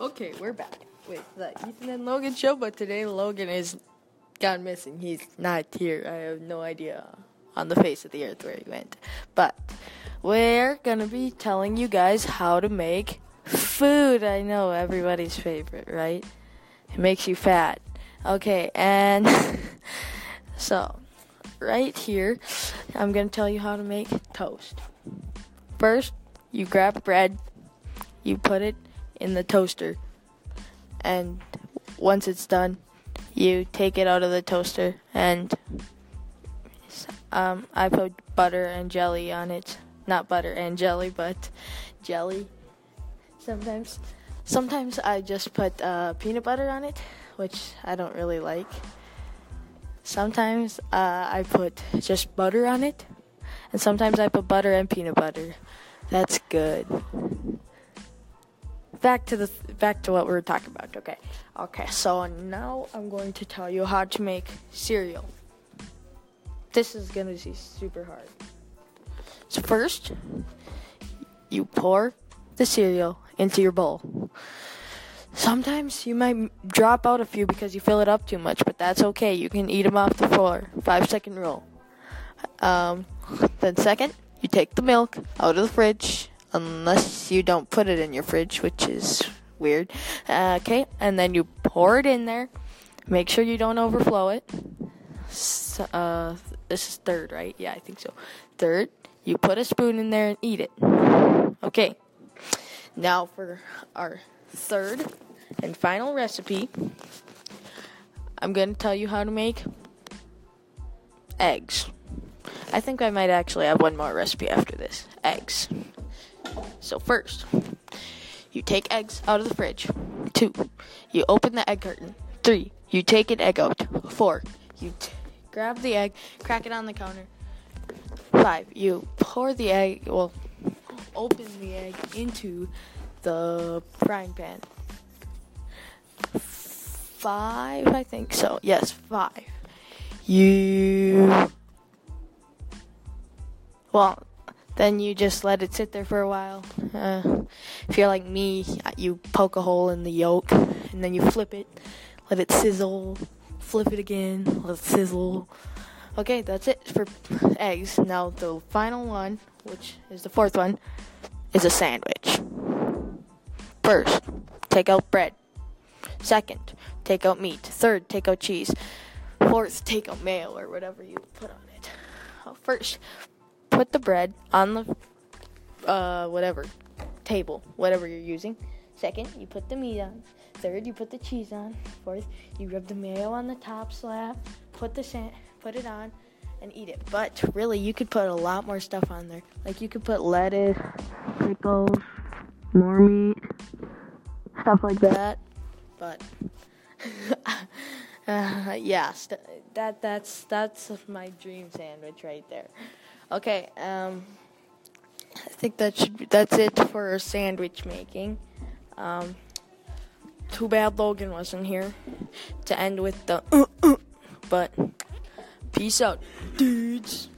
Okay, we're back with the Ethan and Logan show, but today Logan is gone missing. He's not here. I have no idea on the face of the earth where he went. But we're gonna be telling you guys how to make food. I know everybody's favorite, right? It makes you fat. Okay, and so right here, I'm gonna tell you how to make toast. First, you grab bread, you put it in the toaster, and once it's done, you take it out of the toaster and um, I put butter and jelly on it. Not butter and jelly, but jelly. Sometimes, sometimes I just put uh, peanut butter on it, which I don't really like. Sometimes uh, I put just butter on it, and sometimes I put butter and peanut butter. That's good. Back to the back to what we were talking about. Okay, okay. So now I'm going to tell you how to make cereal. This is gonna be super hard. So first, you pour the cereal into your bowl. Sometimes you might drop out a few because you fill it up too much, but that's okay. You can eat them off the floor. Five second rule. Um, then second, you take the milk out of the fridge, unless you don't put it in your fridge, which is weird. Uh, okay, and then you pour it in there. Make sure you don't overflow it. So, uh, this is third, right? Yeah, I think so. Third, you put a spoon in there and eat it. Okay. Now for our third and final recipe, I'm going to tell you how to make eggs. I think I might actually have one more recipe after this. Eggs. So first, you take eggs out of the fridge. Two, you open the egg carton. Three, you take an egg out. Four, you t- grab the egg, crack it on the counter. Five, you pour the egg, well, open the egg into the frying pan. Five, I think so. Yes, five. You. Well, then you just let it sit there for a while. Uh, if you're like me, you poke a hole in the yolk and then you flip it, let it sizzle, flip it again, let it sizzle. Okay, that's it for eggs. Now, the final one, which is the fourth one, is a sandwich. First, take out bread. Second, take out meat. Third, take out cheese. Fourth, take out mayo or whatever you put on it. First, put the bread on the uh, whatever table, whatever you're using. Second, you put the meat on. Third, you put the cheese on. Fourth, you rub the mayo on the top slab. Put the sand, put it on, and eat it. But really, you could put a lot more stuff on there. Like you could put lettuce, pickles, more meat, stuff like that. But uh, yeah, st- that that's that's my dream sandwich right there. Okay, um, I think that should be, that's it for sandwich making. Um, too bad Logan wasn't here to end with the uh, uh, but peace out, dudes.